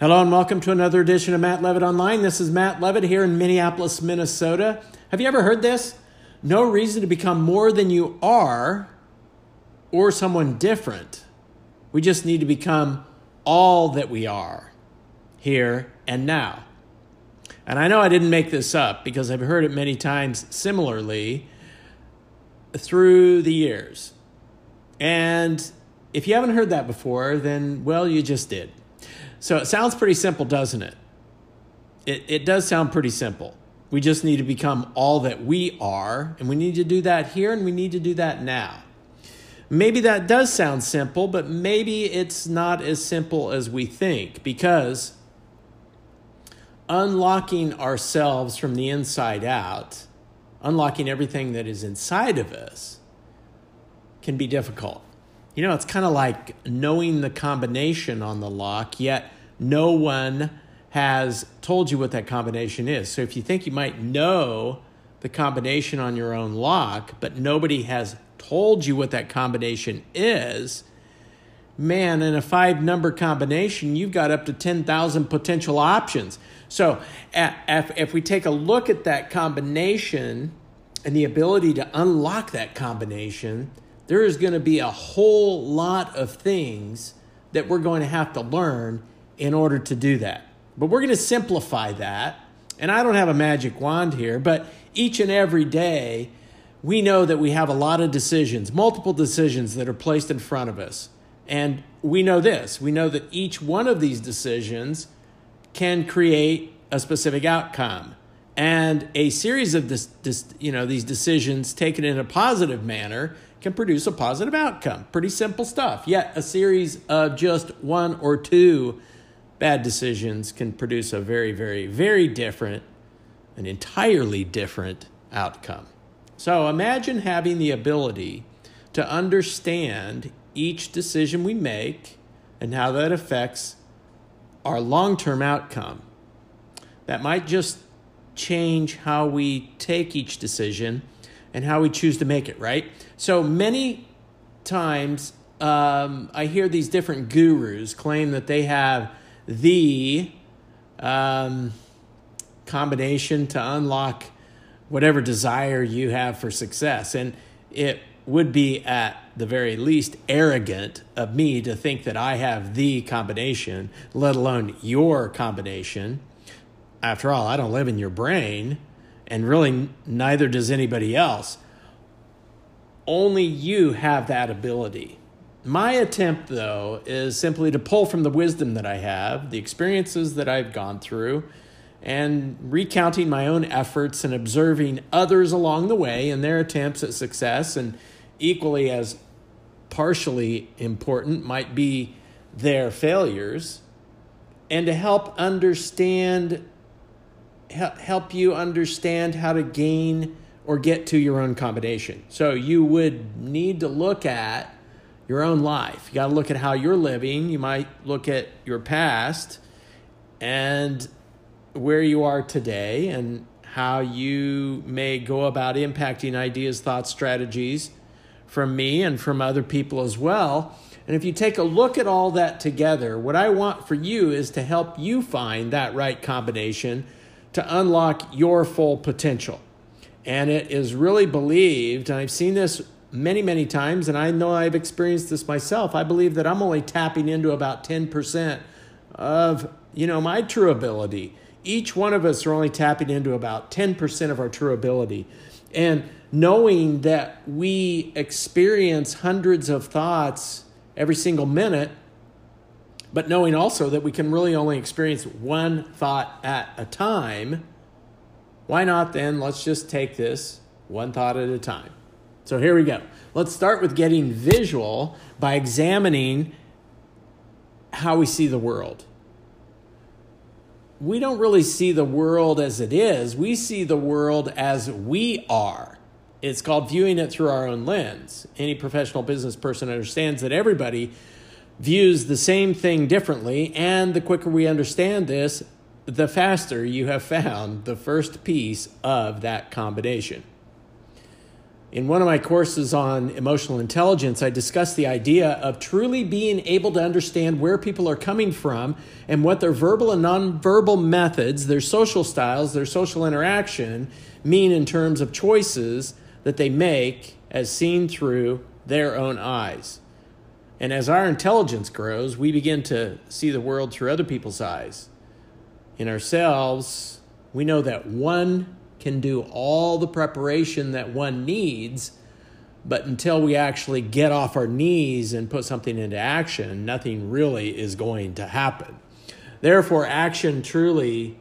Hello and welcome to another edition of Matt Levitt Online. This is Matt Levitt here in Minneapolis, Minnesota. Have you ever heard this? No reason to become more than you are or someone different. We just need to become all that we are here and now. And I know I didn't make this up because I've heard it many times similarly through the years. And if you haven't heard that before, then, well, you just did. So it sounds pretty simple, doesn't it? It, it does sound pretty simple. We just need to become all that we are, and we need to do that here, and we need to do that now. Maybe that does sound simple, but maybe it's not as simple as we think because unlocking ourselves from the inside out, unlocking everything that is inside of us, can be difficult. You know, it's kind of like knowing the combination on the lock, yet no one has told you what that combination is. So if you think you might know the combination on your own lock, but nobody has told you what that combination is, man, in a five number combination, you've got up to 10,000 potential options. So if we take a look at that combination and the ability to unlock that combination, there is going to be a whole lot of things that we're going to have to learn in order to do that. But we're going to simplify that. And I don't have a magic wand here, but each and every day, we know that we have a lot of decisions, multiple decisions that are placed in front of us. And we know this we know that each one of these decisions can create a specific outcome. And a series of this, this, you know, these decisions taken in a positive manner can produce a positive outcome. Pretty simple stuff. Yet a series of just one or two bad decisions can produce a very, very, very different, an entirely different outcome. So imagine having the ability to understand each decision we make and how that affects our long term outcome. That might just change how we take each decision and how we choose to make it, right? So many times um, I hear these different gurus claim that they have the um, combination to unlock whatever desire you have for success. And it would be at the very least arrogant of me to think that I have the combination, let alone your combination. After all, I don't live in your brain, and really neither does anybody else. Only you have that ability. My attempt, though, is simply to pull from the wisdom that I have, the experiences that I've gone through, and recounting my own efforts and observing others along the way and their attempts at success. And equally as partially important might be their failures. And to help understand, help you understand how to gain or get to your own combination. So you would need to look at your own life. You got to look at how you're living. You might look at your past and where you are today and how you may go about impacting ideas, thoughts, strategies from me and from other people as well. And if you take a look at all that together, what I want for you is to help you find that right combination to unlock your full potential. And it is really believed, and I've seen this many, many times, and I know I've experienced this myself. I believe that I'm only tapping into about 10% of, you know, my true ability. Each one of us are only tapping into about 10% of our true ability. And knowing that we experience hundreds of thoughts every single minute, but knowing also that we can really only experience one thought at a time, why not then let's just take this one thought at a time? So here we go. Let's start with getting visual by examining how we see the world. We don't really see the world as it is, we see the world as we are. It's called viewing it through our own lens. Any professional business person understands that everybody views the same thing differently, and the quicker we understand this, the faster you have found the first piece of that combination. In one of my courses on emotional intelligence, I discussed the idea of truly being able to understand where people are coming from and what their verbal and nonverbal methods, their social styles, their social interaction mean in terms of choices that they make as seen through their own eyes. And as our intelligence grows, we begin to see the world through other people's eyes. In ourselves, we know that one can do all the preparation that one needs, but until we actually get off our knees and put something into action, nothing really is going to happen. Therefore, action truly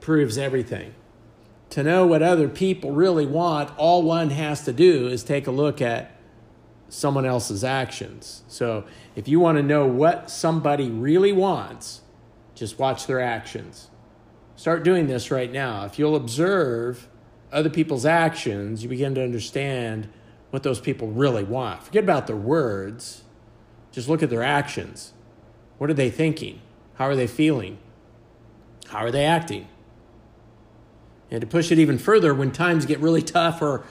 proves everything. To know what other people really want, all one has to do is take a look at someone else's actions. So, if you want to know what somebody really wants, just watch their actions. Start doing this right now. If you'll observe other people's actions, you begin to understand what those people really want. Forget about their words, just look at their actions. What are they thinking? How are they feeling? How are they acting? And to push it even further, when times get really tough or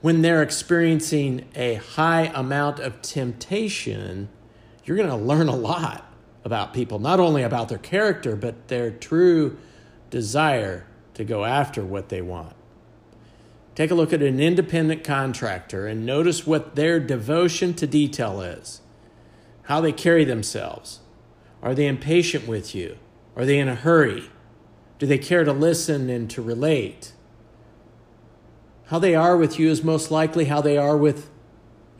when they're experiencing a high amount of temptation, you're going to learn a lot about people, not only about their character, but their true desire to go after what they want. Take a look at an independent contractor and notice what their devotion to detail is, how they carry themselves. Are they impatient with you? Are they in a hurry? Do they care to listen and to relate? How they are with you is most likely how they are with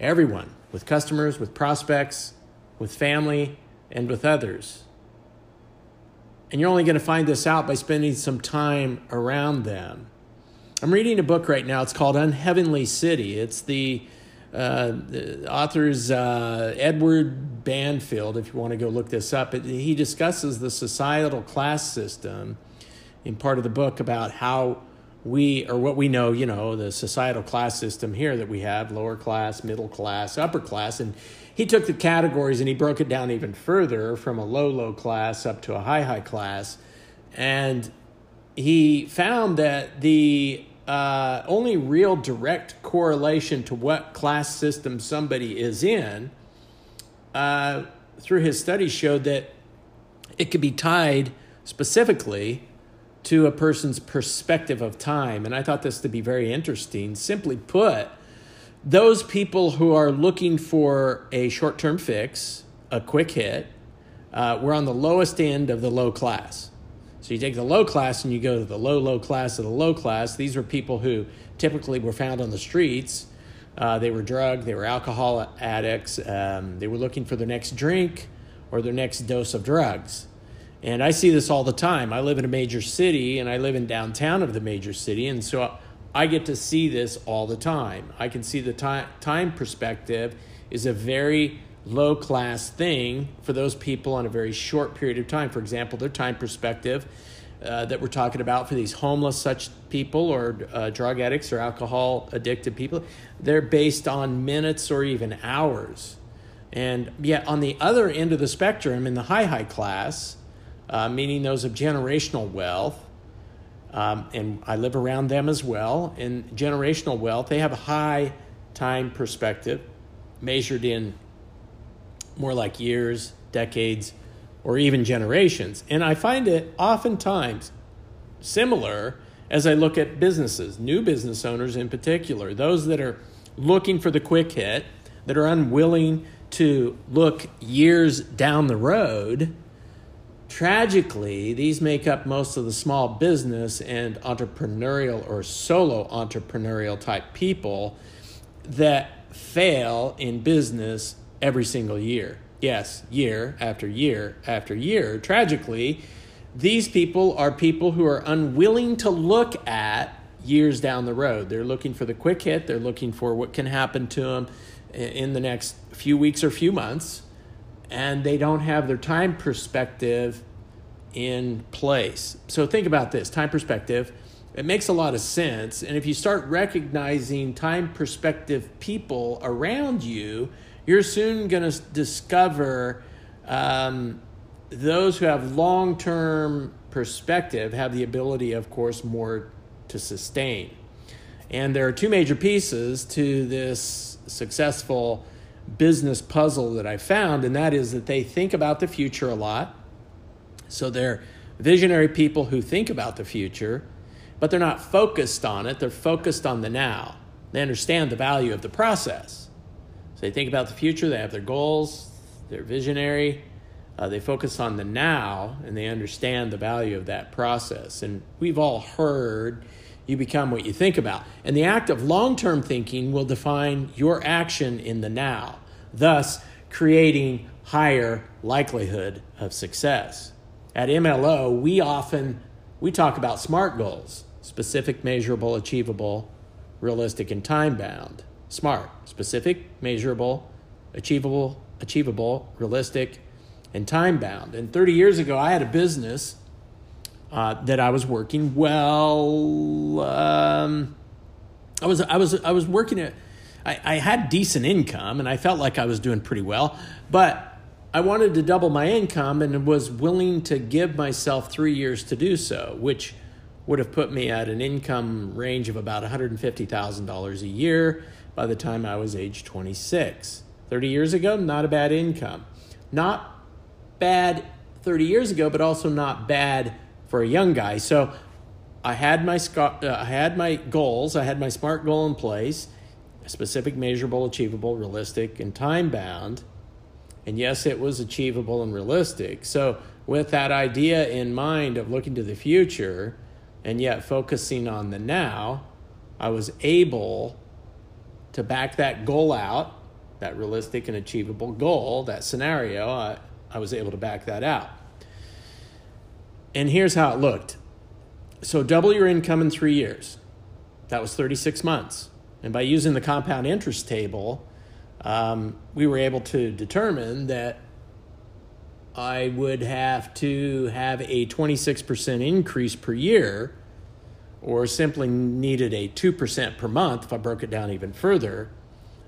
everyone, with customers, with prospects, with family, and with others. And you're only going to find this out by spending some time around them. I'm reading a book right now. It's called Unheavenly City. It's the, uh, the author's uh, Edward Banfield, if you want to go look this up. It, he discusses the societal class system in part of the book about how we, or what we know, you know, the societal class system here that we have lower class, middle class, upper class. And he took the categories and he broke it down even further from a low, low class up to a high, high class. And he found that the uh, only real direct correlation to what class system somebody is in uh, through his studies showed that it could be tied specifically to a person's perspective of time. And I thought this to be very interesting. Simply put, those people who are looking for a short term fix, a quick hit, uh, we're on the lowest end of the low class. So you take the low class and you go to the low, low class of the low class. These were people who typically were found on the streets. Uh, they were drug, they were alcohol addicts. Um, they were looking for their next drink or their next dose of drugs. And I see this all the time. I live in a major city and I live in downtown of the major city. And so I get to see this all the time. I can see the time, time perspective is a very low class thing for those people on a very short period of time. For example, their time perspective uh, that we're talking about for these homeless such people or uh, drug addicts or alcohol addicted people, they're based on minutes or even hours. And yet, on the other end of the spectrum, in the high, high class, uh, meaning those of generational wealth, um, and I live around them as well. In generational wealth, they have a high time perspective measured in more like years, decades, or even generations. And I find it oftentimes similar as I look at businesses, new business owners in particular, those that are looking for the quick hit, that are unwilling to look years down the road Tragically, these make up most of the small business and entrepreneurial or solo entrepreneurial type people that fail in business every single year. Yes, year after year after year. Tragically, these people are people who are unwilling to look at years down the road. They're looking for the quick hit, they're looking for what can happen to them in the next few weeks or few months and they don't have their time perspective in place. So think about this time perspective. It makes a lot of sense. And if you start recognizing time perspective people around you, you're soon going to discover um, those who have long term perspective have the ability, of course, more to sustain. And there are two major pieces to this successful business puzzle that I found, and that is that they think about the future a lot. So they're visionary people who think about the future, but they're not focused on it, they're focused on the now. They understand the value of the process. So they think about the future, they have their goals, they're visionary, uh, they focus on the now, and they understand the value of that process. And we've all heard you become what you think about. And the act of long term thinking will define your action in the now, thus creating higher likelihood of success. At MLO, we often we talk about SMART goals, specific, measurable, achievable, realistic and time bound. SMART, specific, measurable, achievable, achievable, realistic and time bound. And 30 years ago, I had a business uh, that I was working. Well, um, I was I was I was working at. I, I had decent income, and I felt like I was doing pretty well, but I wanted to double my income and was willing to give myself three years to do so, which would have put me at an income range of about $150,000 a year by the time I was age 26. 30 years ago, not a bad income. Not bad 30 years ago, but also not bad for a young guy. So I had my uh, I had my goals. I had my SMART goal in place, specific, measurable, achievable, realistic, and time bound. And yes, it was achievable and realistic. So with that idea in mind of looking to the future and yet focusing on the now, I was able to back that goal out, that realistic and achievable goal, that scenario. I, I was able to back that out. And here's how it looked. So double your income in three years. That was 36 months. And by using the compound interest table, um, we were able to determine that I would have to have a 26% increase per year, or simply needed a 2% per month if I broke it down even further.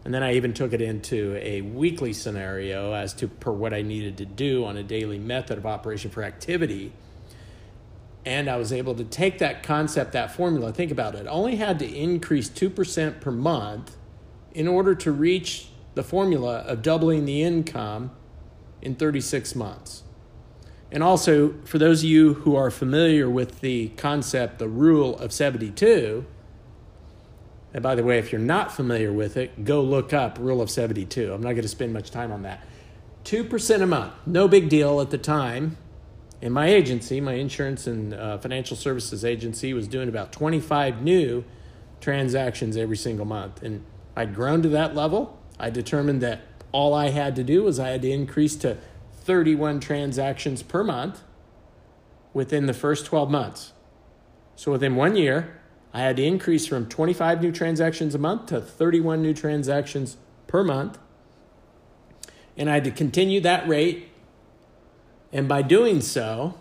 And then I even took it into a weekly scenario as to per what I needed to do on a daily method of operation for activity and I was able to take that concept, that formula, think about it, only had to increase 2% per month in order to reach the formula of doubling the income in 36 months. And also, for those of you who are familiar with the concept, the rule of 72, and by the way, if you're not familiar with it, go look up Rule of 72. I'm not going to spend much time on that. 2% a month, no big deal at the time in my agency, my insurance and uh, financial services agency was doing about 25 new transactions every single month. And I'd grown to that level. I determined that all I had to do was I had to increase to 31 transactions per month within the first 12 months. So within one year, I had to increase from 25 new transactions a month to 31 new transactions per month. And I had to continue that rate and by doing so,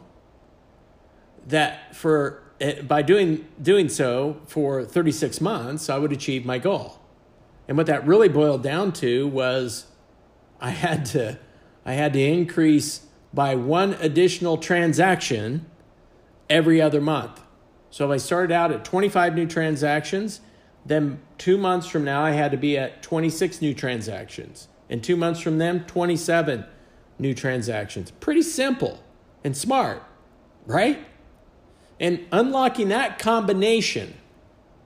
that for eh, by doing doing so for 36 months, I would achieve my goal. And what that really boiled down to was I had to I had to increase by one additional transaction every other month. So if I started out at 25 new transactions, then 2 months from now I had to be at 26 new transactions. And 2 months from them 27 new transactions. Pretty simple and smart, right? And unlocking that combination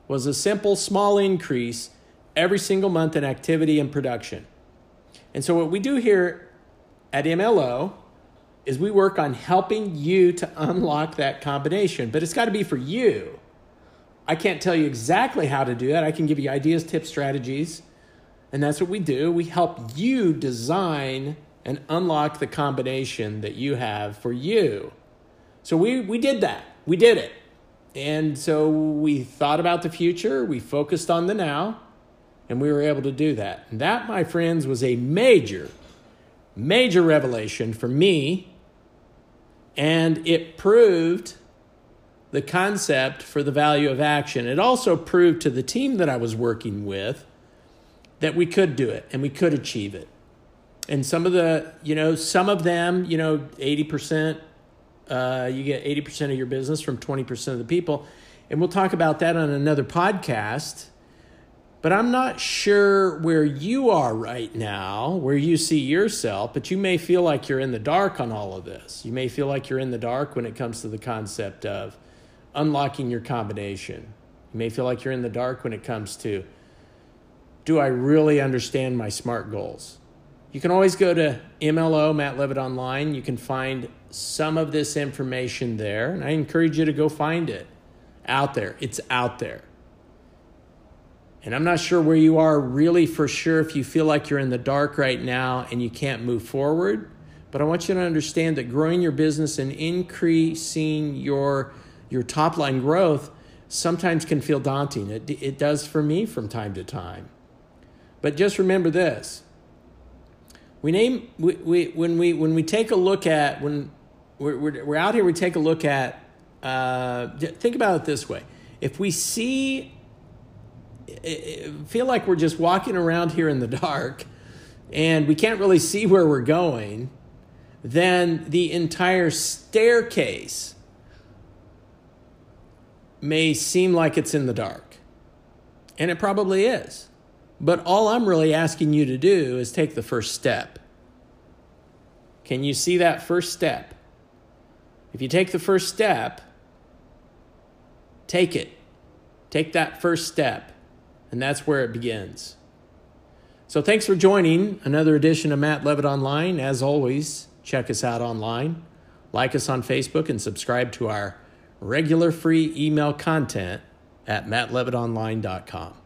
was a simple small increase every single month in activity and production. And so, what we do here at MLO is we work on helping you to unlock that combination, but it's got to be for you. I can't tell you exactly how to do that. I can give you ideas, tips, strategies, and that's what we do. We help you design and unlock the combination that you have for you. So we, we did that. We did it. And so we thought about the future, we focused on the now, and we were able to do that. And that, my friends, was a major, major revelation for me. And it proved the concept for the value of action. It also proved to the team that I was working with that we could do it and we could achieve it and some of the you know some of them you know 80% uh, you get 80% of your business from 20% of the people And we'll talk about that on another podcast. But I'm not sure where you are right now, where you see yourself, but you may feel like you're in the dark on all of this. You may feel like you're in the dark when it comes to the concept of unlocking your combination. You may feel like you're in the dark when it comes to do I really understand my SMART goals? You can always go to MLO, Matt Levitt Online. You can find some of this information there, and I encourage you to go find it out there. It's out there. And I'm not sure where you are really for sure if you feel like you're in the dark right now and you can't move forward. But I want you to understand that growing your business and increasing your, your top line growth sometimes can feel daunting. It, it does for me from time to time. But just remember this. We name we, we when we when we take a look at when we're, we're, we're out here we take a look at uh, think about it this way. If we see feel like we're just walking around here in the dark and we can't really see where we're going, then the entire staircase may seem like it's in the dark. And it probably is. But all I'm really asking you to do is take the first step. Can you see that first step? If you take the first step, take it. Take that first step. And that's where it begins. So thanks for joining another edition of Matt Levitt Online. As always, check us out online, like us on Facebook, and subscribe to our regular free email content at mattlevittonline.com.